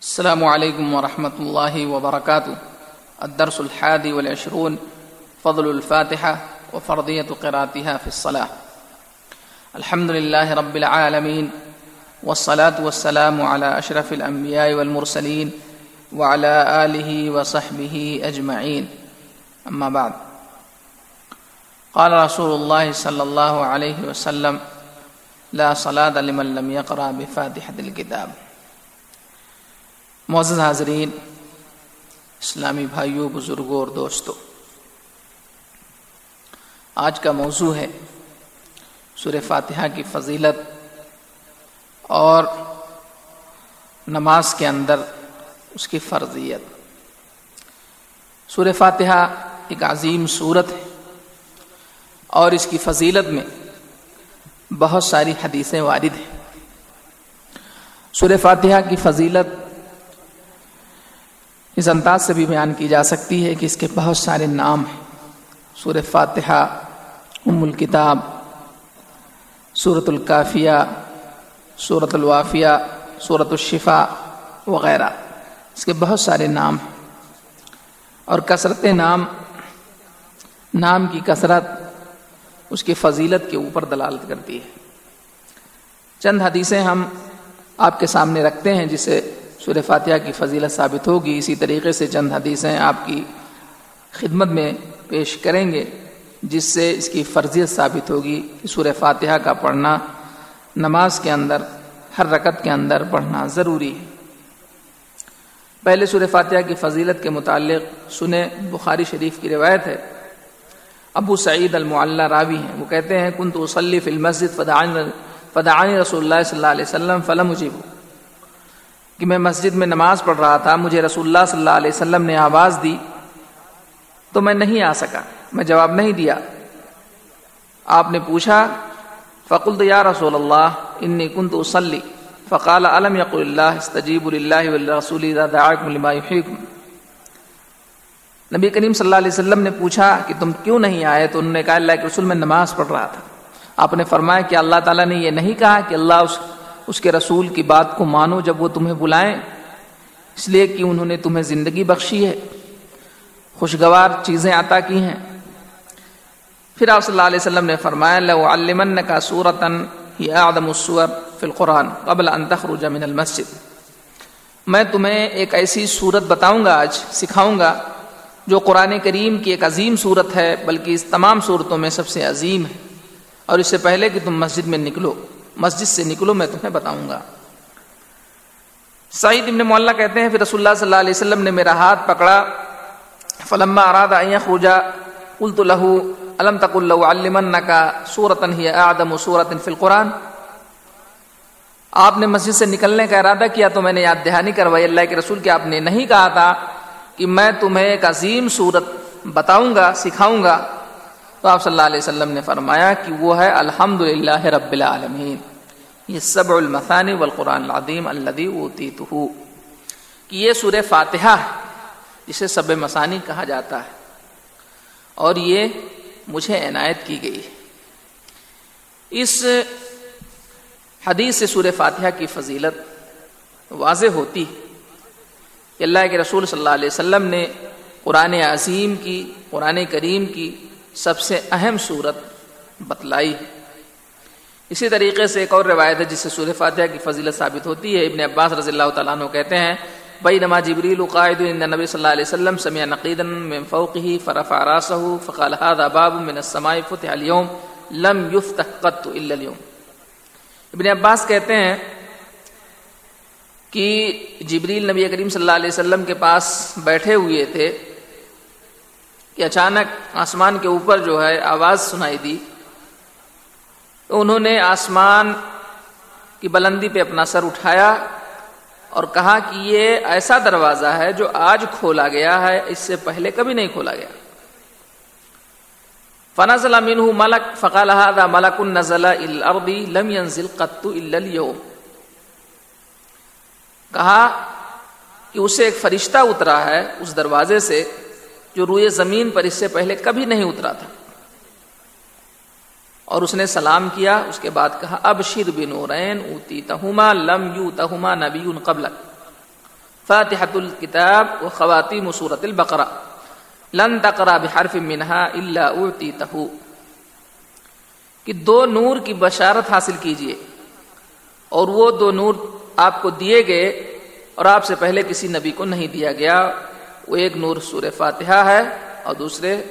السلام عليكم ورحمة الله وبركاته. الدرس الحادي والعشرون، فضل الفاتحة وفرضية قراءتها في الصلاة. الحمد لله رب العالمين، والصلاة والسلام على أشرف الأنبياء والمرسلين وعلى آله وصحبه أجمعين. أما بعد. قال رسول الله صلى الله عليه وسلم لا صلاة لمن لم يقرأ بفاتحة الكتاب. معزز حاضرین، اسلامی بھائیوں، بزرگوں اور دوستوں، آج کا موضوع ہے سور فاتحہ کی فضیلت اور نماز کے اندر اس کی فرضیت۔ سور فاتحہ ایک عظیم صورت ہے اور اس کی فضیلت میں بہت ساری حدیثیں وارد ہیں۔ سور فاتحہ کی فضیلت اس انداز سے بھی بیان کی جا سکتی ہے کہ اس کے بہت سارے نام ہیں۔ سور فاتحہ، ام الکتاب صورت الکافیہ صورت الوافیہ صورت الشفا وغیرہ۔ اس کے بہت سارے نام ہیں۔ اور کثرت نام نام کی کثرت اس کی فضیلت کے اوپر دلالت کرتی ہے۔ چند حدیثیں ہم آپ کے سامنے رکھتے ہیں جسے سور فاتحہ کی فضیلت ثابت ہوگی۔ اسی طریقے سے چند حدیثیں آپ کی خدمت میں پیش کریں گے، جس سے اس کی فرضیت ثابت ہوگی کہ سور فاتحہ کا پڑھنا نماز کے اندر، ہر رکت کے اندر پڑھنا ضروری ہے۔ پہلے سور فاتحہ کی فضیلت کے متعلق سنے بخاری شریف کی روایت ہے۔ ابو سعید المعلہ راوی ہیں۔ وہ کہتے ہیں کن تو وسلی فی المسجد فدعانی رسول اللہ صلی اللہ علیہ وسلم فلم مجیب کہ میں مسجد میں نماز پڑھ رہا تھا، مجھے رسول اللہ صلی اللہ علیہ وسلم نے آواز دی، تو میں نہیں آ سکا، میں جواب نہیں دیا۔ آپ نے پوچھا، فقلت یا رسول اللہ، انی کنت اسلی فقال علم یق اللہ، استجیب اللہ رسول نبی کریم صلی اللہ علیہ وسلم نے پوچھا کہ تم کیوں نہیں آئے؟ تو انہوں نے کہا، اللہ کے رسول میں نماز پڑھ رہا تھا۔ آپ نے فرمایا کہ اللہ تعالیٰ نے یہ نہیں کہا کہ اللہ اس اس کے رسول کی بات کو مانو جب وہ تمہیں بلائیں۔ اس لیے کہ انہوں نے تمہیں زندگی بخشی ہے۔ خوشگوار چیزیں عطا کی ہیں۔ پھر آپ صلی اللہ علیہ وسلم نے فرمایا لو علمن کا سورتن ہی آدم السور فی القرآن، قبل ان تخرج من المسجد۔ میں تمہیں ایک ایسی صورت بتاؤں گا، آج سکھاؤں گا، جو قرآن کریم کی ایک عظیم صورت ہے، بلکہ اس تمام صورتوں میں سب سے عظیم ہے۔ اور اس سے پہلے کہ تم مسجد میں نکلو۔ مسجد سے نکلو، میں تمہیں بتاؤں گا۔ سعید ابن مولا کہتے ہیں، پھر رسول اللہ صلی اللہ علیہ وسلم نے میرا ہاتھ پکڑا۔ فلما اراد ان خوجا قلت له، الم تقل لو علمنك سورۃ هي اعظم سورۃ فی القران آپ نے مسجد سے نکلنے کا ارادہ کیا تو میں نے یاد دہانی کروائی۔ اللہ کے رسول کے آپ نے نہیں کہا تھا کہ میں تمہیں ایک عظیم صورت بتاؤں گا، سکھاؤں گا۔ تو آپ صلی اللہ علیہ وسلم نے فرمایا کہ وہ ہے الحمد للہ رب العالمین۔ یہ سب المثانی والقرآن العظیم الدی اوتی کہ یہ سور فاتحہ جسے سب مسانی کہا جاتا ہے۔ اور یہ مجھے عنایت کی گئی۔ اس حدیث سے سور فاتحہ کی فضیلت واضح ہوتی کہ اللہ کے رسول صلی اللہ علیہ وسلم نے قرآن عظیم کی، قرآن کریم کی سب سے اہم صورت بتلائی اسی طریقے سے ایک اور روایت ہے جس سے سور فاتحہ کی فضیلت ثابت ہوتی ہے۔ ابن عباس رضی اللہ تعالیٰ عنہ کہتے ہیں بئی نما جبریل قائد نبی صلی اللہ علیہ وسلم سمع نقیدا من فوقه فرفع راسه فقال هذا باب من السماء فتح اليوم، لم يفتح قط الا اليوم۔ ابن عباس کہتے ہیں کہ جبریل نبی کریم صلی اللہ علیہ وسلم کے پاس بیٹھے ہوئے تھے۔ کہ اچانک آسمان کے اوپر جو ہے آواز سنائی دی۔ تو انہوں نے آسمان کی بلندی پہ اپنا سر اٹھایا اور کہا کہ یہ ایسا دروازہ ہے جو آج کھولا گیا ہے، اس سے پہلے کبھی نہیں کھولا گیا۔ فنزل منه ملک، فقال هذا ملک نزل الارض، لم ينزل قط الا اليوم۔ کہا کہ اسے ایک فرشتہ اترا ہے اس دروازے سے۔ جو روئے زمین پر اس سے پہلے کبھی نہیں اترا تھا۔ اور اس نے سلام کیا، اس کے بعد کہا اب شیر بن اوتی تہما لم یو تہما نبی قبل فاتحة الكتاب و خواتیم صورت البقرہ۔ لن تقرا بحرف منہا الا اعطیتہ کہ دو نور کی بشارت حاصل کیجیے۔ اور وہ دو نور آپ کو دیے گئے اور آپ سے پہلے کسی نبی کو نہیں دیا گیا۔ وہ ایک نور سور فاتحہ ہے اور دوسرے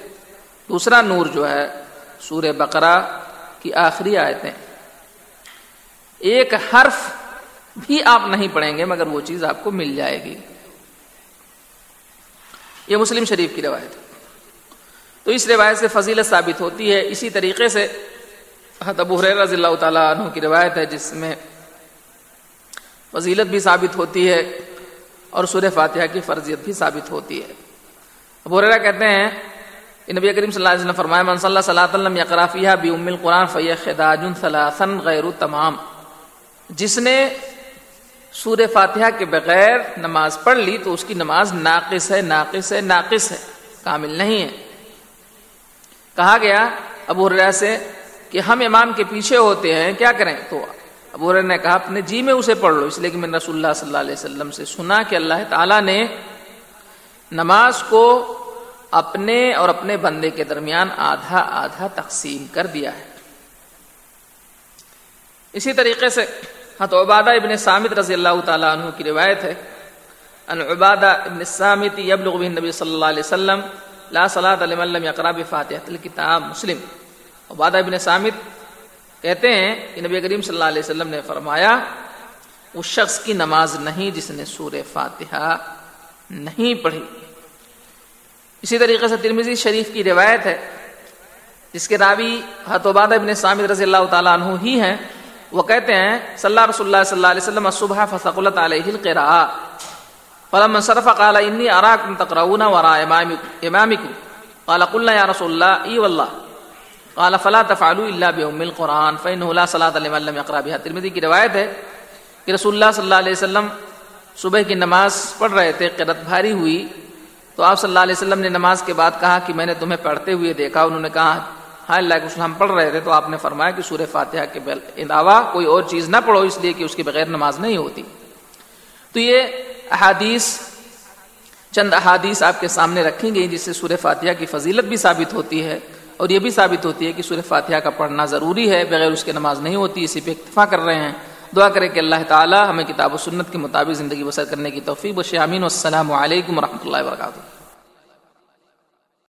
دوسرا نور جو ہے سور بقرہ کی آخری آیتیں۔ ایک حرف بھی آپ نہیں پڑھیں گے مگر وہ چیز آپ کو مل جائے گی۔ یہ مسلم شریف کی روایت ہے۔ تو اس روایت سے فضیلت ثابت ہوتی ہے۔ اسی طریقے سے ابو رضی اللہ تعالیٰ عنہ کی روایت ہے جس میں فضیلت بھی ثابت ہوتی ہے۔ اور سورہ فاتحہ کی فرضیت بھی ثابت ہوتی ہے۔ ابو ریرا کہتے ہیں نبی کریم صلی اللہ علیہ وسلم فرمایا، من صلی اللہ علیہ وسلم یقرافیہ بی ام القرآن فی خداج ثلاثن غیر تمام جس نے سورہ فاتحہ کے بغیر نماز پڑھ لی تو اس کی نماز ناقص ہے ناقص ہے ناقص ہے، کامل نہیں ہے۔ کہا گیا ابو ریرا سے کہ ہم امام کے پیچھے ہوتے ہیں، کیا کریں؟ تو ابو نے کہا، اپنے جی میں اسے پڑھ لو۔ اس لیے کہ میں رسول اللہ صلی اللہ علیہ وسلم سے سنا کہ اللہ تعالیٰ نے نماز کو اپنے اور اپنے بندے کے درمیان آدھا آدھا تقسیم کر دیا ہے۔ اسی طریقے سے حت عبادہ ابن سامت رضی اللہ تعالیٰ عنہ کی روایت ہے۔ ان عبادہ ابن سامت یبلغ به نبی صلی اللہ علیہ وسلم لا صلاة لمن لم يقرأ بفاتحة الكتاب مسلم۔ عبادہ ابن سامت کہتے ہیں کہ نبی کریم صلی اللہ علیہ وسلم نے فرمایا اس شخص کی نماز نہیں جس نے سور فاتحہ نہیں پڑھی۔ اسی طریقے سے ترمیزی شریف کی روایت ہے، جس کے راوی حتوباد ابن سامد رضی اللہ تعالیٰ عنہ ہی ہیں۔ وہ کہتے ہیں، صلی اللہ رسول اللہ صلی اللہ علیہ وسلم صبح فثقلت علیہ القراء۔ فلما صرف قال انی اراکم تقرؤون وراء امامکم قال قلنا یا رسول اللہ، ای واللہ۔ قال فلا تفعلوا الا بام القران فانه لا صلاه لمن لم يقرا بها ترمذی کی روایت ہے کہ رسول اللہ صلی اللہ علیہ وسلم صبح کی نماز پڑھ رہے تھے قرت بھاری ہوئی۔ تو آپ صلی اللہ علیہ وسلم نے نماز کے بعد کہا کہ میں نے تمہیں پڑھتے ہوئے دیکھا، انہوں نے کہا ہاں اللہ کے ہم پڑھ رہے تھے تو آپ نے فرمایا کہ سورہ فاتحہ کے علاوہ کوئی اور چیز نہ پڑھو، اس لیے کہ اس کے بغیر نماز نہیں ہوتی۔ تو یہ احادیث، چند احادیث آپ کے سامنے رکھی گئی جس سے سورہ فاتحہ کی فضیلت بھی ثابت ہوتی ہے۔ اور یہ بھی ثابت ہوتی ہے کہ سورہ فاتحہ کا پڑھنا ضروری ہے، بغیر اس کے نماز نہیں ہوتی اسی پہ اکتفا کر رہے ہیں۔ دعا کرے کہ اللہ تعالی ہمیں کتاب و سنت کے مطابق زندگی بسر کرنے کی توفیق و شامین السلام علیکم و رحمۃ اللہ وبرکاتہ۔